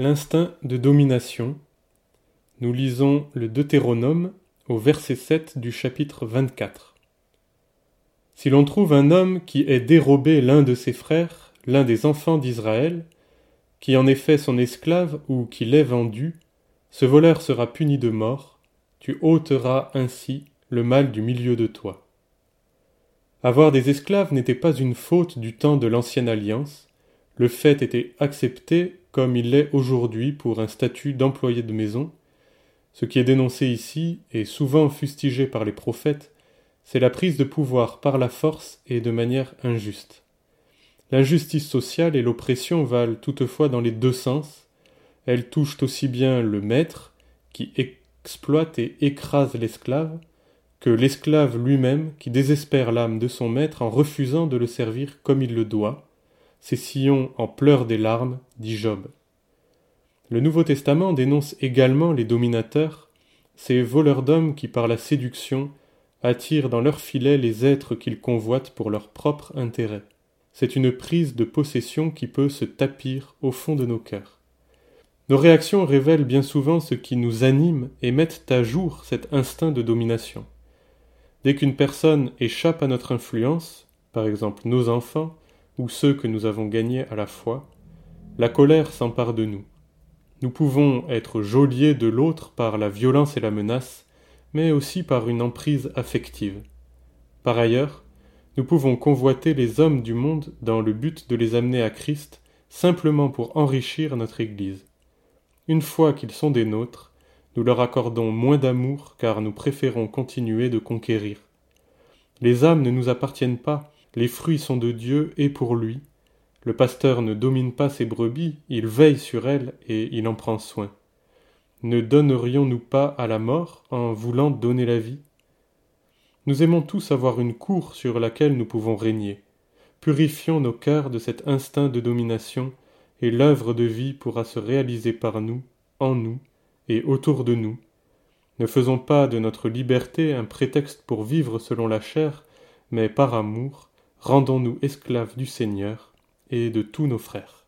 L'instinct de domination. Nous lisons le Deutéronome au verset 7 du chapitre 24. Si l'on trouve un homme qui ait dérobé l'un de ses frères, l'un des enfants d'Israël, qui en ait fait son esclave ou qui l'ait vendu, ce voleur sera puni de mort, tu ôteras ainsi le mal du milieu de toi. Avoir des esclaves n'était pas une faute du temps de l'ancienne alliance, le fait était accepté comme il l'est aujourd'hui pour un statut d'employé de maison. Ce qui est dénoncé ici, et souvent fustigé par les prophètes, c'est la prise de pouvoir par la force et de manière injuste. L'injustice sociale et l'oppression valent toutefois dans les deux sens. Elles touchent aussi bien le maître, qui exploite et écrase l'esclave, que l'esclave lui-même qui désespère l'âme de son maître en refusant de le servir comme il le doit, ses sillons en pleurent des larmes, dit Job. Le Nouveau Testament dénonce également les dominateurs, ces voleurs d'hommes qui par la séduction attirent dans leur filet les êtres qu'ils convoitent pour leur propre intérêt. C'est une prise de possession qui peut se tapir au fond de nos cœurs. Nos réactions révèlent bien souvent ce qui nous anime et mettent à jour cet instinct de domination. Dès qu'une personne échappe à notre influence, par exemple nos enfants, ou ceux que nous avons gagnés à la fois, la colère s'empare de nous. Nous pouvons être geôliers de l'autre par la violence et la menace, mais aussi par une emprise affective. Par ailleurs, nous pouvons convoiter les hommes du monde dans le but de les amener à Christ simplement pour enrichir notre Église. Une fois qu'ils sont des nôtres, nous leur accordons moins d'amour car nous préférons continuer de conquérir. Les âmes ne nous appartiennent pas, les fruits sont de Dieu et pour lui. Le pasteur ne domine pas ses brebis, il veille sur elles et il en prend soin. Ne donnerions-nous pas à la mort en voulant donner la vie? Nous aimons tous avoir une cour sur laquelle nous pouvons régner. Purifions nos cœurs de cet instinct de domination, et l'œuvre de vie pourra se réaliser par nous, en nous et autour de nous. Ne faisons pas de notre liberté un prétexte pour vivre selon la chair, mais par amour, rendons-nous esclaves du Seigneur et de tous nos frères.